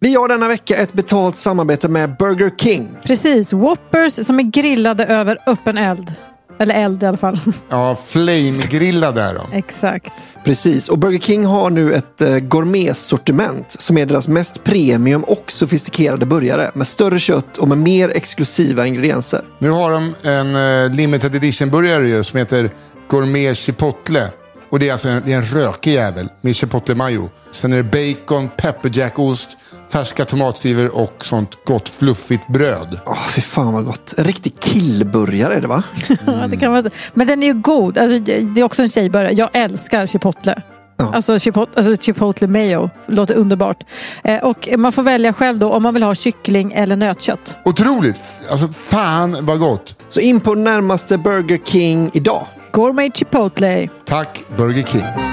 Vi har denna vecka ett betalt samarbete med Burger King. Precis, Whoppers som är grillade över öppen eld. Eller eld i alla fall. Ja, flame-grilla där då. Exakt. Precis, och Burger King har nu ett eh, gourmetsortiment som är deras mest premium och sofistikerade burgare med större kött och med mer exklusiva ingredienser. Nu har de en eh, limited edition-burgare som heter Gourmet Chipotle. Och det är alltså en, det är en rökig jävel med chipotle mayo. Sen är det bacon, pepperjackost, färska tomatskivor och sånt gott fluffigt bröd. Åh, fy fan vad gott. En riktig killburgare är det va? Ja, det kan man säga. Men den är ju god. Alltså, det är också en tjejburgare. Jag älskar chipotle. Ja. Alltså, chipot, alltså chipotle mayo. Låter underbart. Eh, och man får välja själv då om man vill ha kyckling eller nötkött. Otroligt! Alltså fan vad gott! Så in på närmaste Burger King idag. Gourmet chipotle. Tack Burger King.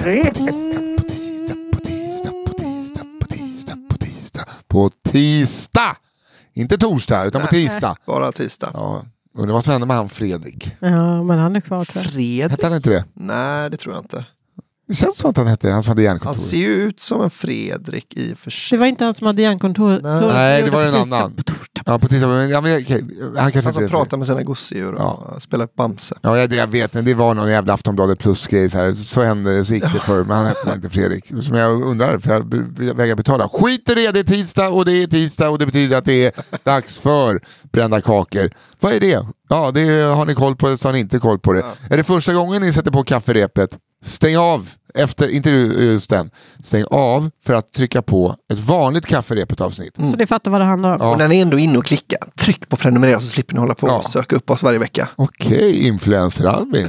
På tisdag, på tisdag, på tisdag, på tisdag, på tisdag. På tisdag! Inte torsdag, utan på tisdag. Bara tisdag. Ja, undrar vad som hände med han Fredrik. Ja, men han är kvar tror jag. Fredrik? Hette han inte det? Nej, det tror jag inte. Det känns som att han hette han som hade Han hjärnkontor. ser ju ut som en Fredrik i och för sig. Det var inte han som hade järnkontor. Nej. Det var en annan. Ja, på tisdag. Men, ja, men, okej, han kanske som inte pratar med sina gosedjur och Ja. spelar Bamse. Ja, jag, jag vet. Det var någon jävla Aftonbladet plus-grej. Så, här. så hände så gick det för Men han hette inte Fredrik. Som jag undrar, för jag vägrar betala. Skit i det, det är tisdag och det är tisdag och det betyder att det är dags för brända kakor. Vad är det? Ja, det har ni koll på eller så har ni inte koll på det. Är det första gången ni sätter på kafferepet? Stäng av efter, inte just den, stäng av för att trycka på ett vanligt kafferepet avsnitt. Så det fattar vad det handlar om. Ja. Och när ni är ändå inne och klickar, tryck på prenumerera så slipper ni hålla på och Ja. söka upp oss varje vecka. Okej, influencer Albin.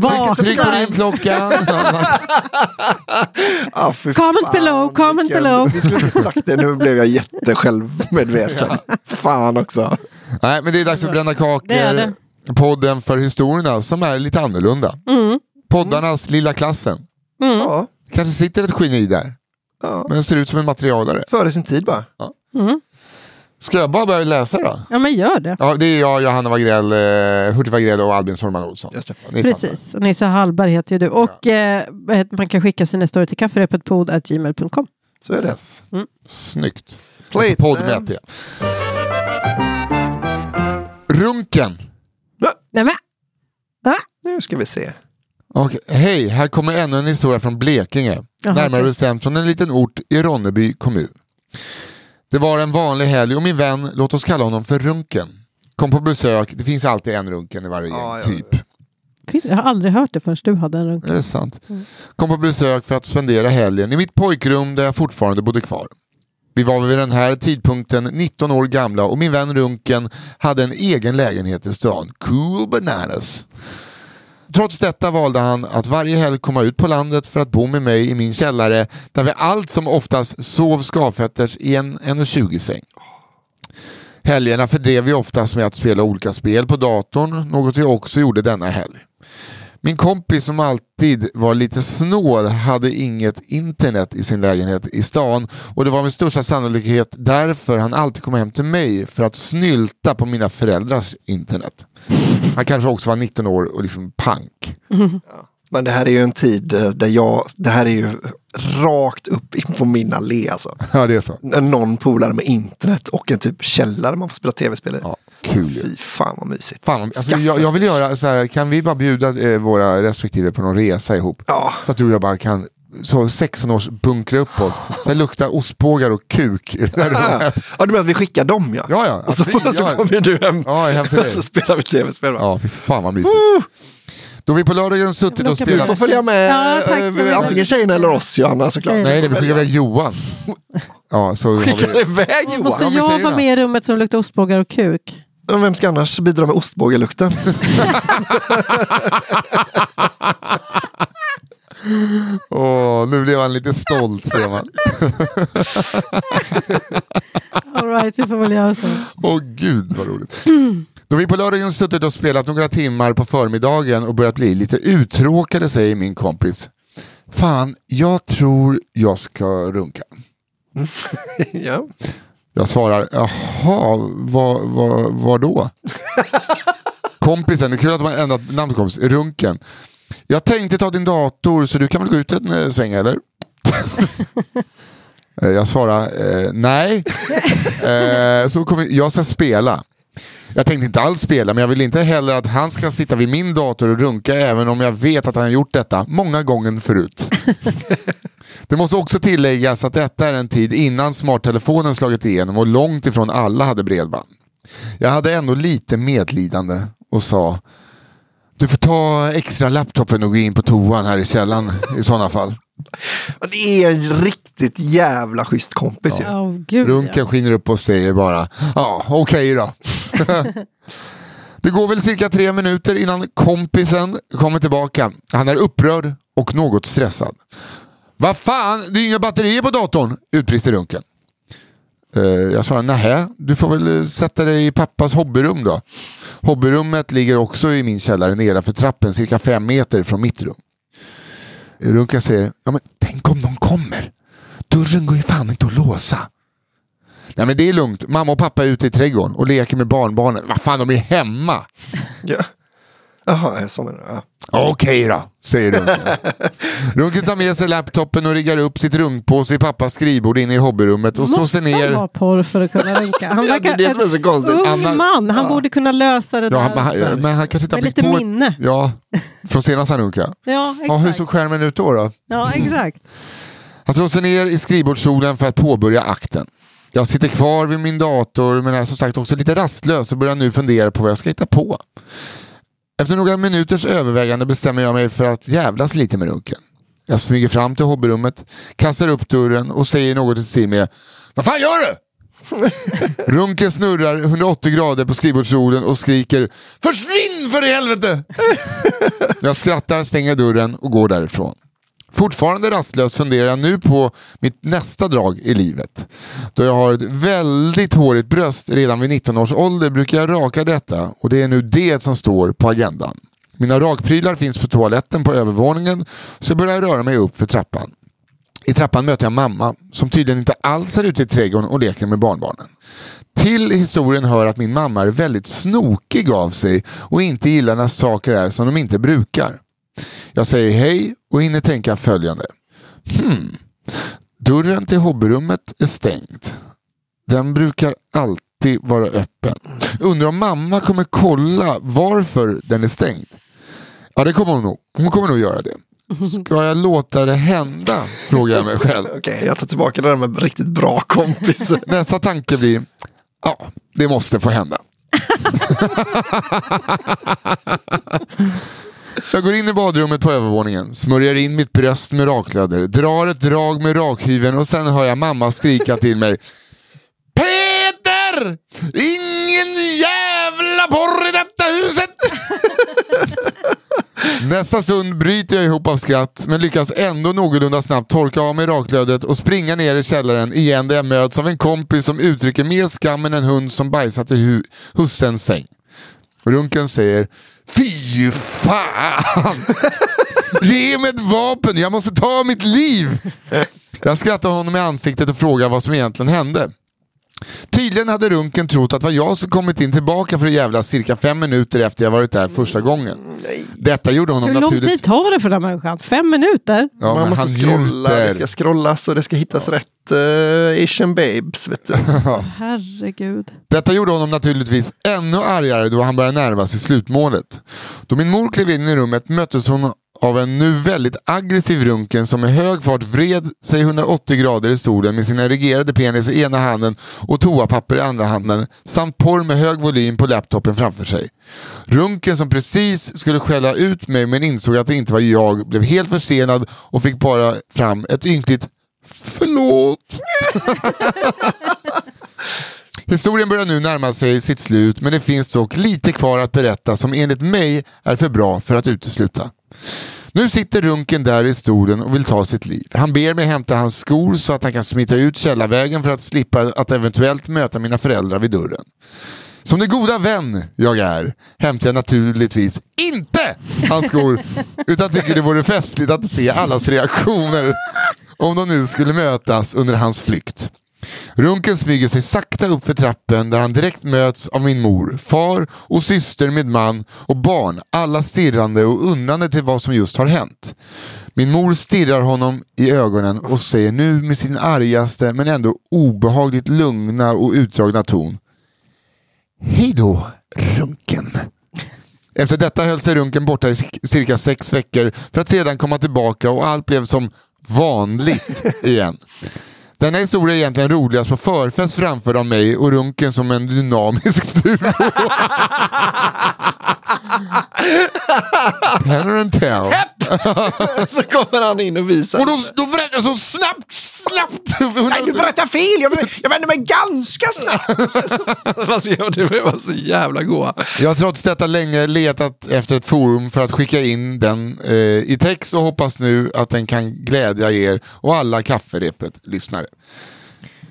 Nice. Tryck på din klockan. Ah, för Comment fan, below, comment vilken- below. Du skulle inte sagt det, nu blev jag jättesjälvmedveten. Fan också. Nej, men det är dags för Brända kakor. Det är det. Podden för historierna som är lite annorlunda. Mm. Poddarnas lilla klassen. Ja, Kanske sitter ett geni där. Ja. Men ser ut som en materialare. före sin tid bara. Ska jag bara börja läsa då? Ja, men gör det. Ja, det är jag, Johanna Wagrell, eh, Hurtig Wagrell och Albin Sorman Olsson. Det. Precis. Och Nisse Hallberg heter ju du. Och eh, vad heter- man kan skicka sina story till kafferepetpod.gmail.com. Så är det. Yes. Snyggt. Plates, Alltså, podd eh. vet jag. Runken. Nej, men. Nu ska vi se. Och, hej, här kommer ännu en historia från Blekinge. Jaha, närmare bestämt från en liten ort i Ronneby kommun. Det var en vanlig helg och min vän, låt oss kalla honom för Runken, kom på besök. Det finns alltid en Runken i varje gäng, Ja, ja, typ. Jag har aldrig hört det förrän du hade en runk. Det är sant. Kom på besök för att spendera helgen i mitt pojkrum där jag fortfarande bodde kvar. Vi var vid den här tidpunkten 19 år gamla och min vän Runken hade en egen lägenhet i stan. Cool bananas. Trots detta valde han att varje helg komma ut på landet för att bo med mig i min källare där vi allt som oftast sov skavfötters i en 1,20 säng. Helgerna fördrev vi oftast med att spela olika spel på datorn, något vi också gjorde denna helg. Min kompis som alltid var lite snål hade inget internet i sin lägenhet i stan och det var med största sannolikhet därför han alltid kom hem till mig för att snylta på mina föräldrars internet. Han kanske också var 19 år och liksom pank. Men det här är ju en tid eh, där jag, det här är ju rakt upp på min allé alltså. Ja, det är så. När Någon polare med internet och en typ källare man får spela tv-spel i. Ja, kul. Fy fan vad mysigt. Fan, alltså, jag, jag vill göra så här, kan vi bara bjuda eh, våra respektive på någon resa ihop? Ja. Så att du och jag bara kan så 16-års bunkra upp oss. Det luktar ostbågar och kuk i det där rummet. Ja, du menar att vi skickar dem ja? Ja, ja. Och så, vi- så ja. kommer du hem Ja, hem till och dig. så spelar vi tv-spel. Ja, fy fan vad mysigt. Då vi på lördagen suttit och Locka Du spelat... får följa med Ja, tack, eh, antingen tjejerna eller oss Johanna såklart. Nej, nej, vi skickar iväg Johan. Ja, så Skickar vi... iväg Måste Johan. Men jag vara med i rummet som luktar ostbågar och kuk? Vem ska annars bidra med ostbågelukten? Åh, nu blev han lite stolt ser man. All right, vi får väl göra så. Åh gud vad roligt. Då vi på lördagen suttit och spelat några timmar på förmiddagen och börjat bli lite uttråkade säger min kompis. Fan, jag tror jag ska runka. ja. Jag svarar, jaha, vad, vad, vad då? Kompisen, det är kul att man ändrat namn på kompis, Runken. Jag tänkte ta din dator så du kan väl gå ut en eh, sväng eller? Eh, jag svarar, eh, nej. eh, så kommer, jag ska spela. Jag tänkte inte alls spela, men jag vill inte heller att han ska sitta vid min dator och runka även om jag vet att han har gjort detta många gånger förut. Det måste också tilläggas att detta är en tid innan smarttelefonen slagit igenom och långt ifrån alla hade bredband. Jag hade ändå lite medlidande och sa Du får ta extra laptopen och gå in på toan här i källaren i sådana fall. Det är en riktigt jävla schysst kompis ju. Oh, gud, Runken skiner upp och säger bara Ja, okej då. Det går väl cirka tre minuter innan kompisen kommer tillbaka. Han är upprörd och något stressad. Vad fan, det är inga batterier på datorn, utbrister Runken. Eh, jag svarar, nähä, du får väl eh, sätta dig i pappas hobbyrum då. Hobbyrummet ligger också i min källare nedanför trappen, cirka fem meter från mitt rum. Runka säger, ja men tänk om någon kommer. Dörren går ju fan inte att låsa. Nej men det är lugnt, mamma och pappa är ute i trädgården och leker med barnbarnen. Vad fan, de är hemma. Ja. Jaha, jag så menar du. ja. Okej då, säger Runken. Runken tar med sig laptopen och riggar upp sitt runkpåse i pappas skrivbord inne i hobbyrummet och slår Måste sig han ner. vara porr för att kunna runka? Han Ja, det är verkar det som är så konstigt. ung Anna- man. Han borde kunna lösa det Ja, där. men, han, men han kanske inte har Med byggt lite på ett- minne. Ja, från senast han runkade. Ja, Ja, hur exakt. såg skärmen ut då? då? Ja, exakt. Han slår sig ner i skrivbordsstolen för att påbörja akten. Jag sitter kvar vid min dator men är som sagt också lite rastlös och börjar nu fundera på vad jag ska hitta på. Efter några minuters övervägande bestämmer jag mig för att jävlas lite med runken. Jag smyger fram till hobbyrummet, kastar upp dörren och säger något stil med Vad fan gör du? runken snurrar 180 grader på skrivbordsstolen och skriker Försvinn för i helvete! jag skrattar, stänger dörren och går därifrån. Fortfarande rastlös funderar jag nu på mitt nästa drag i livet. Då jag har ett väldigt hårigt bröst redan vid 19 års ålder brukar jag raka detta och det är nu det som står på agendan. Mina rakprylar finns på toaletten på övervåningen så jag börjar röra mig upp för trappan. I trappan möter jag mamma som tydligen inte alls är ute i trädgården och leker med barnbarnen. Till historien hör att min mamma är väldigt snokig av sig och inte gillar när saker är som de inte brukar. Jag säger hej och hinner tänka följande. Hmm. Dörren till hobbyrummet är stängd. Den brukar alltid vara öppen. Undrar om mamma kommer kolla varför den är stängd. Ja det kommer hon nog. Hon kommer nog göra det. Ska jag låta det hända? Frågar jag mig själv. Okej, jag tar tillbaka det där med riktigt bra kompis. Nästa tanke blir, ja, det måste få hända. Jag går in i badrummet på övervåningen, smörjer in mitt bröst med raklödder, drar ett drag med rakhyveln och sen hör jag mamma skrika till mig. Peter! Ingen jävla porr i detta huset! Nästa stund bryter jag ihop av skratt men lyckas ändå någorlunda snabbt torka av mig raklödet och springa ner i källaren igen där jag möts av en kompis som uttrycker mer skam än en hund som bajsat i hu- hussens säng. Runken säger Fy fan! Ge mig ett vapen, jag måste ta mitt liv! Jag skrattade honom i ansiktet och frågade vad som egentligen hände. Tydligen hade Runken trott att det var jag som kommit in tillbaka för att jävlas cirka fem minuter efter jag varit där första gången. Detta gjorde honom Hur lång naturligt... tid tar det för den här människan? Fem minuter? Ja, Man måste scrolla, det njuter. ska scrollas och det ska hittas rätt uh, Asian babes. Vet du. Herregud. Detta gjorde honom naturligtvis ännu argare då han började närma sig slutmålet. Då min mor klev in i rummet möttes hon av en nu väldigt aggressiv runken som med hög fart vred sig 180 grader i stolen med sin erigerade penis i ena handen och toapapper i andra handen samt porr med hög volym på laptopen framför sig. Runken som precis skulle skälla ut mig men insåg att det inte var jag blev helt försenad och fick bara fram ett ynkligt Förlåt. Historien börjar nu närma sig sitt slut men det finns dock lite kvar att berätta som enligt mig är för bra för att utesluta. Nu sitter Runken där i stolen och vill ta sitt liv. Han ber mig hämta hans skor så att han kan smita ut källarvägen för att slippa att eventuellt möta mina föräldrar vid dörren. Som den goda vän jag är hämtar jag naturligtvis inte hans skor utan tycker det vore festligt att se allas reaktioner om de nu skulle mötas under hans flykt. Runken smyger sig sakta upp för trappen där han direkt möts av min mor, far och syster med man och barn, alla stirrande och undrande till vad som just har hänt. Min mor stirrar honom i ögonen och säger nu med sin argaste men ändå obehagligt lugna och utdragna ton. Hej då, Runken. Efter detta höll sig Runken borta i cirka sex veckor för att sedan komma tillbaka och allt blev som vanligt igen. Denna historia är egentligen roligast på förfest framför av mig och Runken som en dynamisk duo. Penner and tell. Så kommer han in och visar. Och då, då berättar jag så snabbt, snabbt. Nej, du berättar fel! Jag, jag vänder mig ganska snabbt. alltså, det var så jävla goa. Jag har trots detta länge letat efter ett forum för att skicka in den eh, i text och hoppas nu att den kan glädja er och alla kafferepet-lyssnare.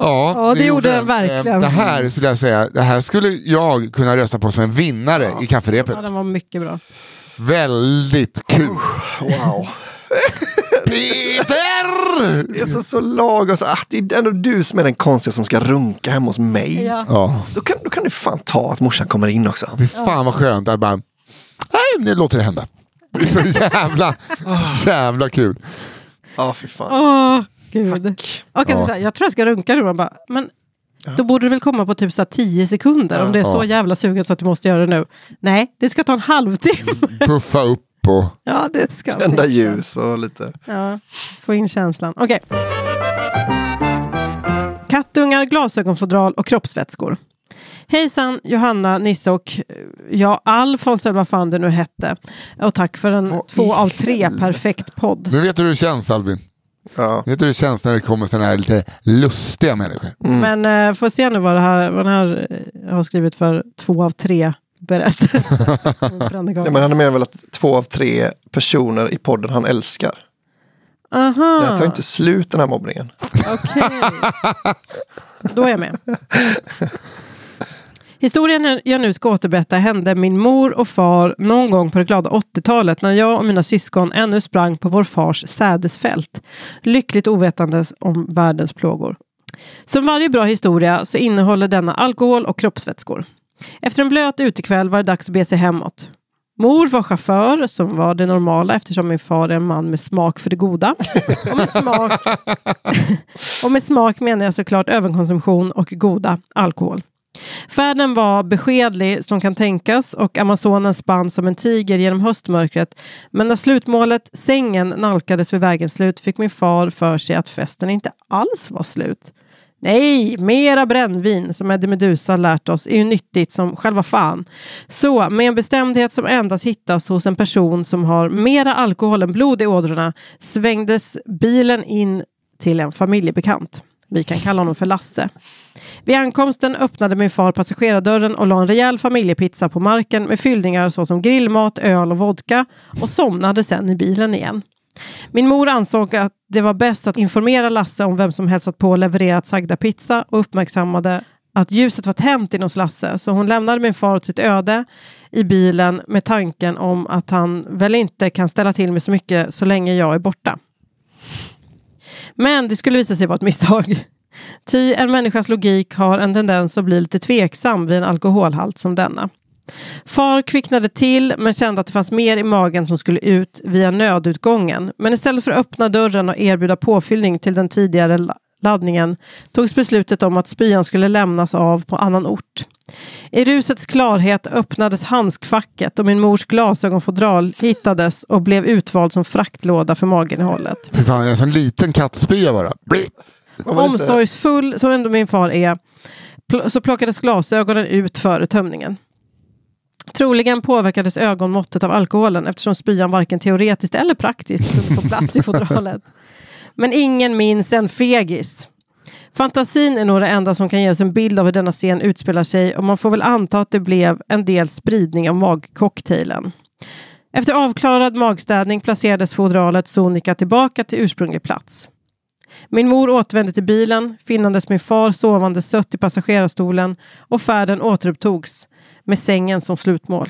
Ja, Ja, det vi gjorde den verkligen. Det här skulle jag säga, det här skulle jag kunna rösta på som en vinnare i kafferepet. Ja, den var mycket bra. Väldigt kul. Wow. Peter! Det är så, så lagom. Så, ah, det är ändå du som är den konstiga som ska runka hemma hos mig. Ja. Ja, Då, kan, då kan du fan ta att morsan kommer in också. fy fan vad skönt att bara, nej nu låter det hända. Det är så jävla, jävla kul. Ja, fy fan. Åh, gud. Tack. Och jag, så här, jag tror jag ska runka nu. Man bara, men då borde det väl komma på typ så här 10 sekunder om det är så jävla sugen så att du måste göra det nu. Nej, det ska ta en halvtimme. Puffa upp och... ja, det ska Tända ljus och lite. Ja, få in känslan. Okej. Kattungar, glasögonfodral och kroppsvätskor. Hejsan Johanna, Nisse och eh, ja, Alfons eller vad fan det nu hette. Och tack för en två av tre perfekt podd. Nu vet du hur det känns Albin. Ja. Vet du hur det känns när det kommer sådana här lite lustiga människor? Men eh, får se nu vad, det här, vad den här eh, har skrivit för två av tre berättelser. Galan. men han menar väl att två av tre personer i podden han älskar. Aha, Det här tar inte slut den här mobbningen. okej. Då är jag med. Historien jag nu ska återberätta hände min mor och far någon gång på det glada 80-talet när jag och mina syskon ännu sprang på vår fars sädesfält. Lyckligt ovetandes om världens plågor. Som varje bra historia så innehåller denna alkohol och kroppsvätskor. Efter en blöt utekväll var det dags att be sig hemåt. Mor var chaufför, som var det normala eftersom min far är en man med smak för det goda. Och med smak, och med smak menar jag såklart överkonsumtion och goda alkohol. Färden var beskedlig som kan tänkas och Amazonen spann som en tiger genom höstmörkret. Men när slutmålet, sängen, nalkades vid vägens slut fick min far för sig att festen inte alls var slut. Nej, mera brännvin som Eddie Meduza lärt oss är ju nyttigt som själva fan. Så med en bestämdhet som endast hittas hos en person som har mera alkohol än blod i ådrorna svängdes bilen in till en familjebekant. Vi kan kalla honom för Lasse. Vid ankomsten öppnade min far passagerardörren och la en rejäl familjepizza på marken med fyllningar såsom grillmat, öl och vodka och somnade sen i bilen igen. Min mor ansåg att det var bäst att informera Lasse om vem som hälsat på och levererat sagda pizza och uppmärksammade att ljuset var tänt inom Lasse så hon lämnade min far åt sitt öde i bilen med tanken om att han väl inte kan ställa till med så mycket så länge jag är borta. Men det skulle visa sig vara ett misstag. Ty en människas logik har en tendens att bli lite tveksam vid en alkoholhalt som denna. Far kvicknade till men kände att det fanns mer i magen som skulle ut via nödutgången. Men istället för att öppna dörren och erbjuda påfyllning till den tidigare laddningen togs beslutet om att spyan skulle lämnas av på annan ort. I rusets klarhet öppnades handskfacket och min mors glasögonfodral hittades och blev utvald som fraktlåda för maginnehållet. Fy fan, en sån liten kattspya bara. Bli. Omsorgsfull som ändå min far är pl- så plockades glasögonen ut före tömningen. Troligen påverkades ögonmåttet av alkoholen eftersom spyan varken teoretiskt eller praktiskt kunde få plats i fodralet. Men ingen minns en fegis. Fantasin är nog det enda som kan ge oss en bild av hur denna scen utspelar sig och man får väl anta att det blev en del spridning av magcocktailen. Efter avklarad magstädning placerades fodralet sonika tillbaka till ursprunglig plats. Min mor återvände till bilen, finnandes min far sovande sött i passagerarstolen och färden återupptogs med sängen som slutmål.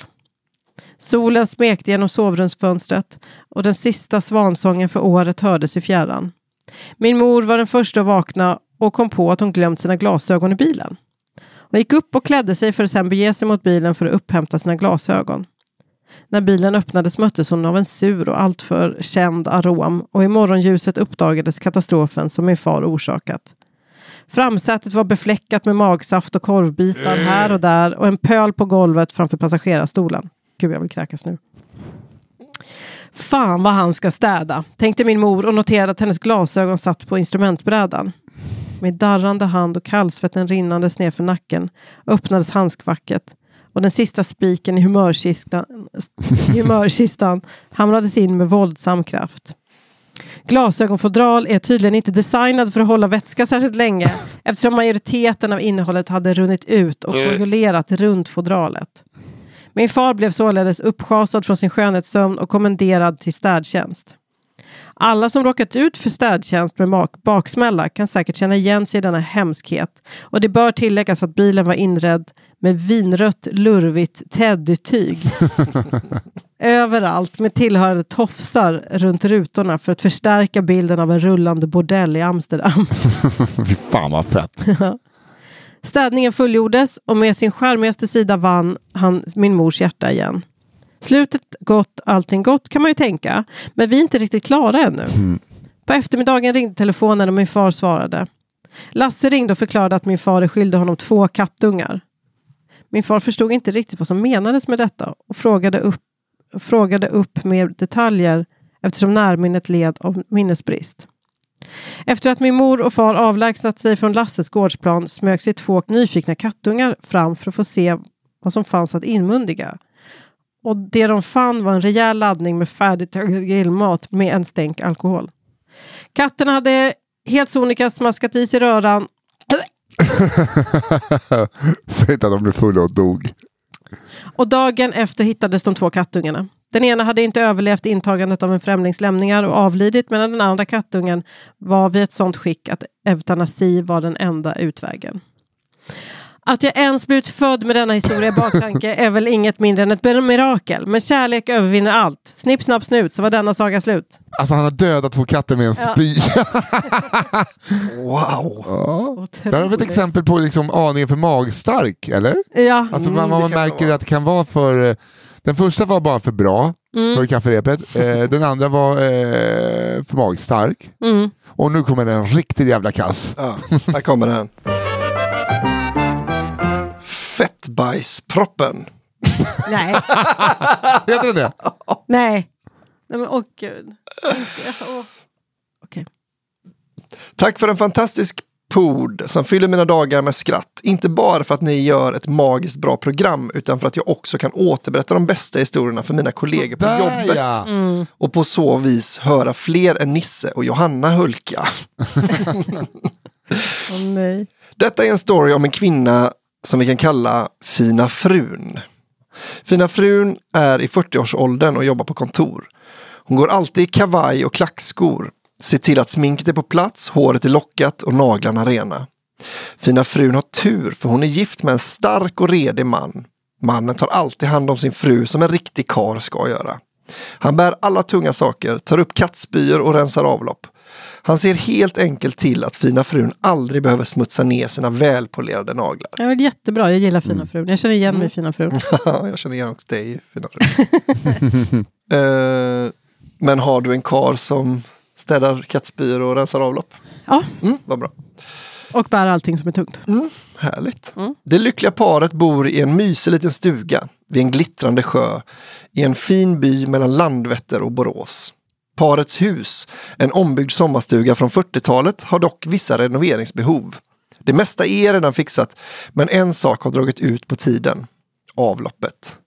Solen smekte genom sovrumsfönstret och den sista svansången för året hördes i fjärran. Min mor var den första att vakna och kom på att hon glömt sina glasögon i bilen. Hon gick upp och klädde sig för att sedan bege sig mot bilen för att upphämta sina glasögon. När bilen öppnades möttes hon av en sur och alltför känd arom och i morgonljuset uppdagades katastrofen som min far orsakat. Framsätet var befläckat med magsaft och korvbitar här och där och en pöl på golvet framför passagerarstolen. Gud, jag vill kräkas nu. Fan vad han ska städa, tänkte min mor och noterade att hennes glasögon satt på instrumentbrädan. Med darrande hand och kallsvetten rinnandes ner för nacken öppnades handskfacket och den sista spiken i humörkistan, i humörkistan hamrades in med våldsam kraft. Glasögonfodral är tydligen inte designad för att hålla vätska särskilt länge eftersom majoriteten av innehållet hade runnit ut och koagulerat runt fodralet. Min far blev således uppschasad från sin skönhetssömn och kommenderad till städtjänst. Alla som råkat ut för städtjänst med bak- baksmälla kan säkert känna igen sig i denna hemskhet. Och det bör tilläggas att bilen var inredd med vinrött lurvigt teddytyg. Överallt med tillhörande tofsar runt rutorna för att förstärka bilden av en rullande bordell i Amsterdam. Fy fan vad fett. Städningen fullgjordes och med sin charmigaste sida vann han min mors hjärta igen. Slutet gott, allting gott kan man ju tänka. Men vi är inte riktigt klara ännu. På eftermiddagen ringde telefonen och min far svarade. Lasse ringde och förklarade att min far är skyldig honom två kattungar. Min far förstod inte riktigt vad som menades med detta och frågade upp, frågade upp mer detaljer eftersom närminnet led av minnesbrist. Efter att min mor och far avlägsnat sig från Lasses gårdsplan smög sig två nyfikna kattungar fram för att få se vad som fanns att inmundiga. Och det de fann var en rejäl laddning med färdigtuggad grillmat med en stänk alkohol. Katterna hade helt sonika smaskat i sig röran Säg inte att de blev fulla och dog. och dagen efter hittades de två kattungarna. Den ena hade inte överlevt intagandet av en främlings lämningar och avlidit medan den andra kattungen var vid ett sånt skick att eutanasi var den enda utvägen. Att jag ens blivit född med denna historia i baktanke är väl inget mindre än ett mirakel. Men kärlek övervinner allt. Snipp, snapp, snut så var denna saga slut. Alltså han har dödat två katter med en spya. Wow. Där har vi ett exempel på liksom aningen för magstark, eller? Ja, Alltså Mm, man, man det märker vara. att det kan vara för... eh, Den första var bara för bra, Mm. för kafferepet. Eh, den andra var eh, för magstark. Mm. Och nu kommer den riktigt jävla kass. Ja, här kommer den. Fettbajsproppen. nej, Heter den det? nej. Nej men åh gud. Åh. Okej. Tack för en fantastisk pod som fyller mina dagar med skratt. Inte bara för att ni gör ett magiskt bra program utan för att jag också kan återberätta de bästa historierna för mina kollegor på jobbet. ja! Och på så vis höra fler än Nisse och Johanna Hulka. Nej. Detta är en story om en kvinna som vi kan kalla Fina frun. Fina frun är i 40-årsåldern och jobbar på kontor. Hon går alltid i kavaj och klackskor. Ser till att sminket är på plats, håret är lockat och naglarna rena. Fina frun har tur för hon är gift med en stark och redig man. Mannen tar alltid hand om sin fru som en riktig kar ska göra. Han bär alla tunga saker, tar upp kattspyor och rensar avlopp. Han ser helt enkelt till att fina frun aldrig behöver smutsa ner sina välpolerade naglar. Det var jättebra, jag gillar fina frun. Jag känner igen mig i fina frun. Ja, jag känner igen också dig, fina fru. Eh, men har du en kar som Städar kattspyor och rensar avlopp. Ja, Mm, vad bra. och bär allting som är tungt. Härligt. Det lyckliga paret bor i en mysig liten stuga vid en glittrande sjö i en fin by mellan Landvetter och Borås. Parets hus, en ombyggd sommarstuga från 40-talet, har dock vissa renoveringsbehov. Det mesta är redan fixat, men en sak har dragit ut på tiden. Avloppet.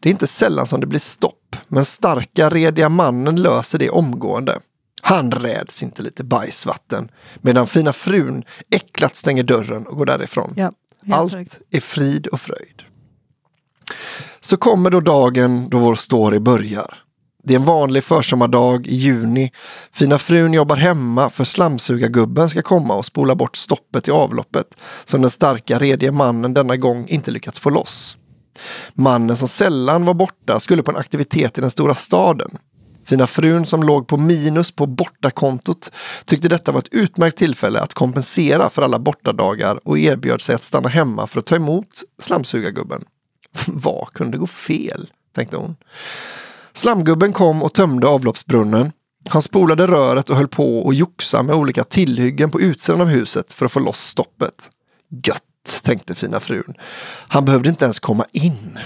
Det är inte sällan som det blir stopp, men starka rediga mannen löser det omgående. Han räds inte lite bajsvatten, medan fina frun äcklat stänger dörren och går därifrån. Ja, Allt är frid och fröjd. Så kommer då dagen då vår story börjar. Det är en vanlig försommardag i juni. Fina frun jobbar hemma för slamsugargubben ska komma och spola bort stoppet i avloppet som den starka rediga mannen denna gång inte lyckats få loss. Mannen som sällan var borta skulle på en aktivitet i den stora staden. Fina frun som låg på minus på bortakontot tyckte detta var ett utmärkt tillfälle att kompensera för alla bortadagar och erbjöd sig att stanna hemma för att ta emot slamsugargubben. Vad kunde gå fel? tänkte hon. Slamgubben kom och tömde avloppsbrunnen. Han spolade röret och höll på och joxa med olika tillhyggen på utsidan av huset för att få loss stoppet. Gött, tänkte fina frun. Han behövde inte ens komma in.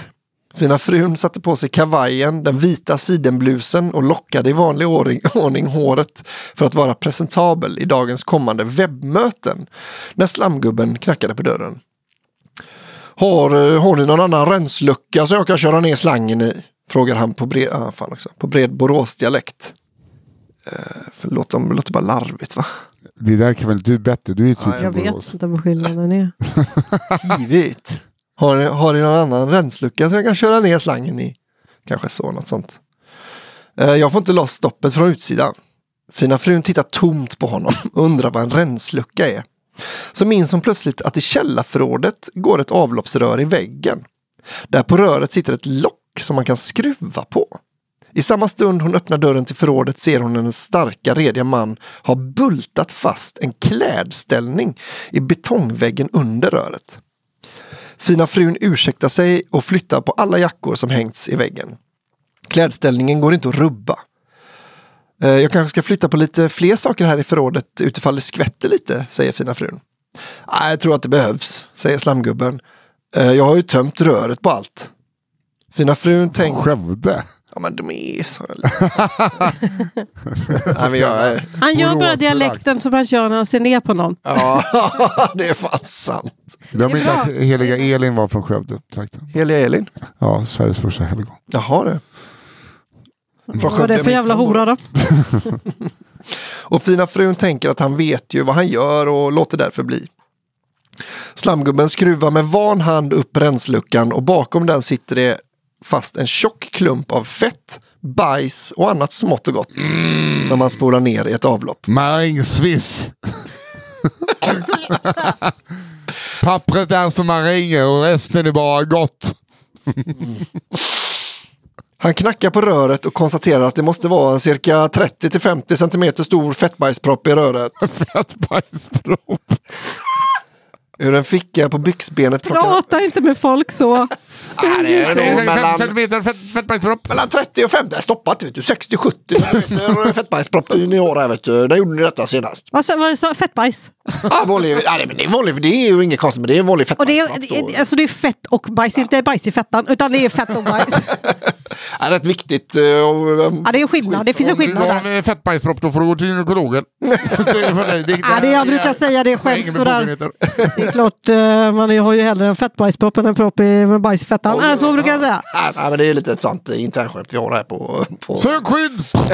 Fina frun satte på sig kavajen, den vita sidenblusen och lockade i vanlig ordning, ordning håret för att vara presentabel i dagens kommande webbmöten när slamgubben knackade på dörren. Har, eh, har ni någon annan renslucka så jag kan köra ner slangen i? Frågar han på bred, ah, fan också, på bred Boråsdialekt. Eh, för det låter, bara larvigt va? Det där kan väl du bättre? Du är ju typ Jag vet inte vad skillnaden är. Kivigt. Har ni, har ni någon annan renslucka så jag kan köra ner slangen i? Kanske så, något sånt. Eh, jag får inte loss stoppet från utsidan. Fina frun tittar tomt på honom och undrar vad en renslucka är. Så minns hon plötsligt att i källarförrådet går ett avloppsrör i väggen. Där på röret sitter ett lock som man kan skruva på. I samma stund hon öppnar dörren till förrådet ser hon en starka rediga man ha bultat fast en klädställning i betongväggen under röret. Fina frun ursäktar sig och flyttar på alla jackor som hängts i väggen. Klädställningen går inte att rubba. Eh, jag kanske ska flytta på lite fler saker här i förrådet utifall det skvätter lite, säger fina frun. Nej, jag tror att det behövs, säger slamgubben. Eh, jag har ju tömt röret på allt. Fina frun tänker... Skövde? Ja men de är så... Nej, men jag är... Han gör bara dialekten som han kör när han ser ner på någon. Ja, det är fan sant. Glöm inte att heliga Elin var från Skövde. trakten. Heliga Elin. Ja, Sveriges första helgon. Jaha. Från Vad är Skövde, det för jävla hora då? Och fina frun tänker att han vet ju vad han gör och låter därför bli. Slamgubben skruvar med van hand upp rensluckan och bakom den sitter det fast en tjock klump av fett, bajs och annat smått och gott. Som man spolar ner i ett avlopp. Maringsviss. Pappret är som maringer och resten är bara gott. Han knackar på röret och konstaterar att det måste vara en cirka 30-50 cm stor fettbajspropp i röret. Fett bajspropp. Ur en ficka på byxbenet plockar Prata inte med folk så. Det är Det är nog mellan- Fettmeter, fett- fettbajspropp. Mellan 30 och 50, jag stoppat vet du, 60-70 cm fettbajspropp i år här vet du. Där gjorde ni detta senast. Vad sa sa- Fettbajs. Ja, vanlig, ja, det- men det är vanlig, det är ju inget konstigt men det är en vanlig Och det fettbajspropp. är, då. det- alltså det är fett och bajs, inte bajs i fettan, utan det är fett och bajs. Ja, rätt viktigt. eh, Ja, det är skillnad, det finns en Om du skillnad har där. en fettbajspropp då får du gå till gynekologen. Är Ja, det jag brukar säga det är ingen skämt sådär. Det är klart, eh, man har ju hellre en fettbajspropp än en propp i- med bajs i fettan. Äh, så brukar jag säga. nej, men det är lite ett sånt eh, internskämt vi har här på... på... Sök skydd!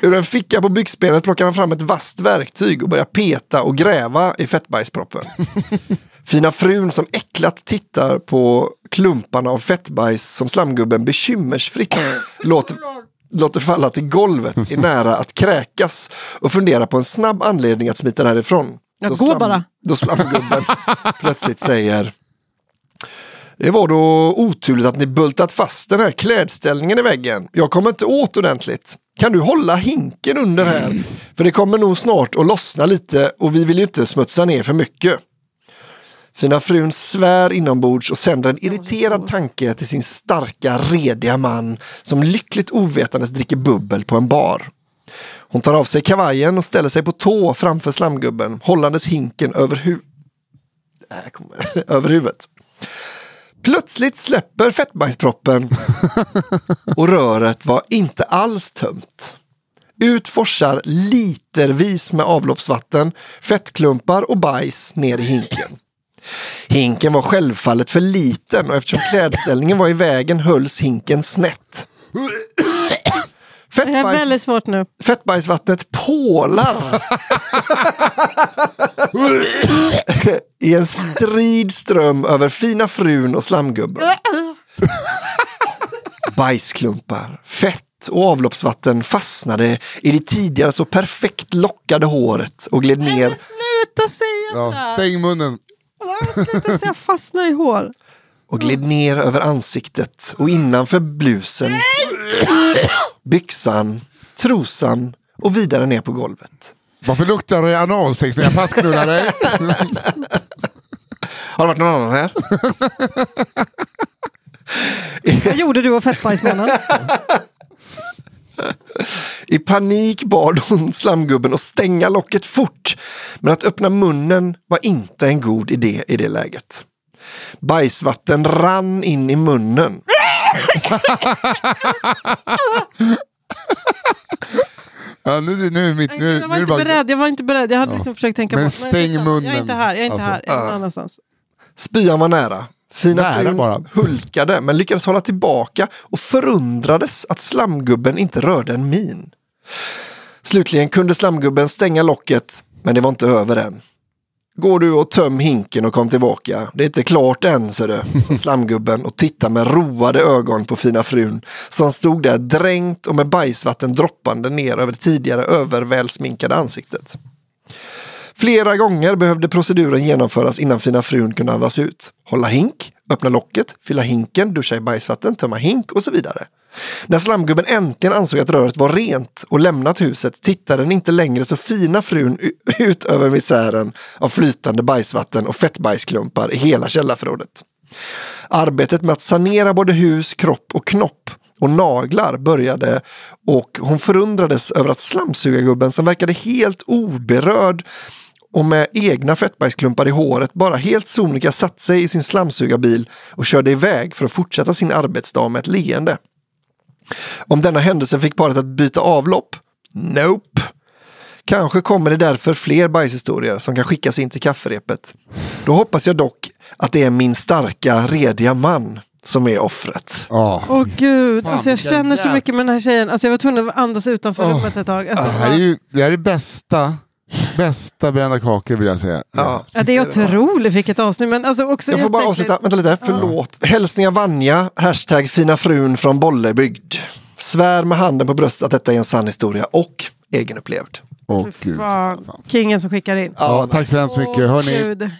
Ur en ficka på byxbenet plockar han fram ett vasst verktyg och börjar peta och gräva i fettbajsproppen. Fina frun som äcklat tittar på klumparna av fettbajs som slamgubben bekymmersfritt låter, låter falla till golvet är nära att kräkas och funderar på en snabb anledning att smita därifrån. Ja, Då gå bara. Då slamgubben plötsligt säger det var då oturligt att ni bultat fast den här klädställningen i väggen. Jag kommer inte åt ordentligt. Kan du hålla hinken under här? För det kommer nog snart att lossna lite och vi vill ju inte smutsa ner för mycket. Fina frun svär inombords och sänder en irriterad tanke till sin starka, rediga man som lyckligt ovetandes dricker bubbel på en bar. Hon tar av sig kavajen och ställer sig på tå framför slamgubben, hållandes hinken över, hu Äh, över huvudet. Plötsligt släpper fettbajsproppen och röret var inte alls tömt. Ut forsar litervis med avloppsvatten, fettklumpar och bajs ner i hinken. Hinken var självfallet för liten och eftersom klädställningen var i vägen hölls hinken snett. Det är Fettbajs, väldigt svårt nu. fettbajsvattnet pålar i en strid ström över fina frun och slamgubben. Bajsklumpar, fett och avloppsvatten fastnade i det tidigare så perfekt lockade håret och gled ner, Sluta säga Ja, sådär! stäng munnen. Sluta säga fastna i hår. och gled ner över ansiktet och innanför blusen, byxan, trosan och vidare ner på golvet. Varför luktar det analsex när jag passknullar dig? Har det varit någon annan här? Vad gjorde du och fettbajsmannen? I panik bad hon slamgubben att stänga locket fort. Men att öppna munnen var inte en god idé i det läget. Bajsvatten rann in i munnen. Ja, nu, nu, är mitt, nu, jag var inte bara... beredd. Jag var inte beredd. Jag hade liksom försökt tänka Men bort. stäng liksom, Jag är munnen. inte här. Jag är inte Alltså. här. Jag är någon annanstans. Spyan var nära. Fina Nära frun bara. hulkade men lyckades hålla tillbaka och förundrades att slamgubben inte rörde en min. Slutligen kunde slamgubben stänga locket men det var inte över än. Går du och töm hinken och kom tillbaka. Det är inte klart än, så du, slamgubben och tittade med roade ögon på fina frun som stod där dränkt och med bajsvatten droppande ner över det tidigare övervälsminkade ansiktet. Flera gånger behövde proceduren genomföras innan fina frun kunde andas ut. Hålla hink, öppna locket, fylla hinken, duscha i bajsvatten, tömma hink och så vidare. När slamgubben äntligen ansåg att röret var rent och lämnat huset tittade den inte längre så fina frun ut över misären av flytande bajsvatten och fettbajsklumpar i hela källarförrådet. Arbetet med att sanera både hus, kropp och knopp och naglar började och hon förundrades över att slamsugargubben som verkade helt oberörd och med egna fettbajsklumpar i håret bara helt sonika satt sig i sin slamsugarbil och körde iväg för att fortsätta sin arbetsdag med ett leende. Om denna händelse fick paret att byta avlopp? Nope. Kanske kommer det därför fler bajshistorier som kan skickas in till kafferepet. Då hoppas jag dock att det är min starka, rediga man som är offret. Ja. Åh gud, alltså jag känner så mycket med den här tjejen. Alltså jag var tvungen att andas utanför rummet ett tag. Alltså, Det här är ju det här är bästa, bästa brända kakor vill jag säga. Ja. ja, det är otroligt vilket avsnitt. Men alltså också Jag får bara avsluta, vänta lite, förlåt. Hälsningar Vanja, hashtag fina frun från Bollebygd. Svär med handen på bröstet att detta är en sann historia och egenupplevd. Åh, gud. Fan, kingen som skickar in. Ja, tack så hemskt mycket. Hörni, Gud.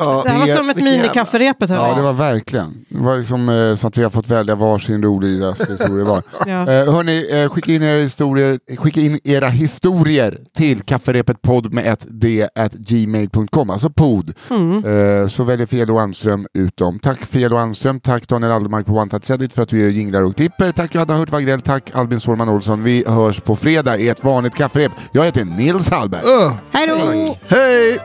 Ja, Det här var som ett minikafferepet. ja, det var verkligen. Det var liksom eh, så att vi har fått välja varsin roligaste historia var. Ja. Eh, hörni, eh, skicka in era historier, skicka in era historier till kafferepetpodd med ett d at gmail.com, alltså pod. Eh, så väljer Fjäll och Almström ut dem. Tack Fjäll och Almström, tack Daniel Aldermark på One Touch Edit för att du gör jinglar och klipper. Tack Johanna Hurt Wagrell, tack Albin Sårman Olsson. Vi hörs på fredag i ett vanligt kafferep. Jag heter Nils Hallberg. Hej då! Hej!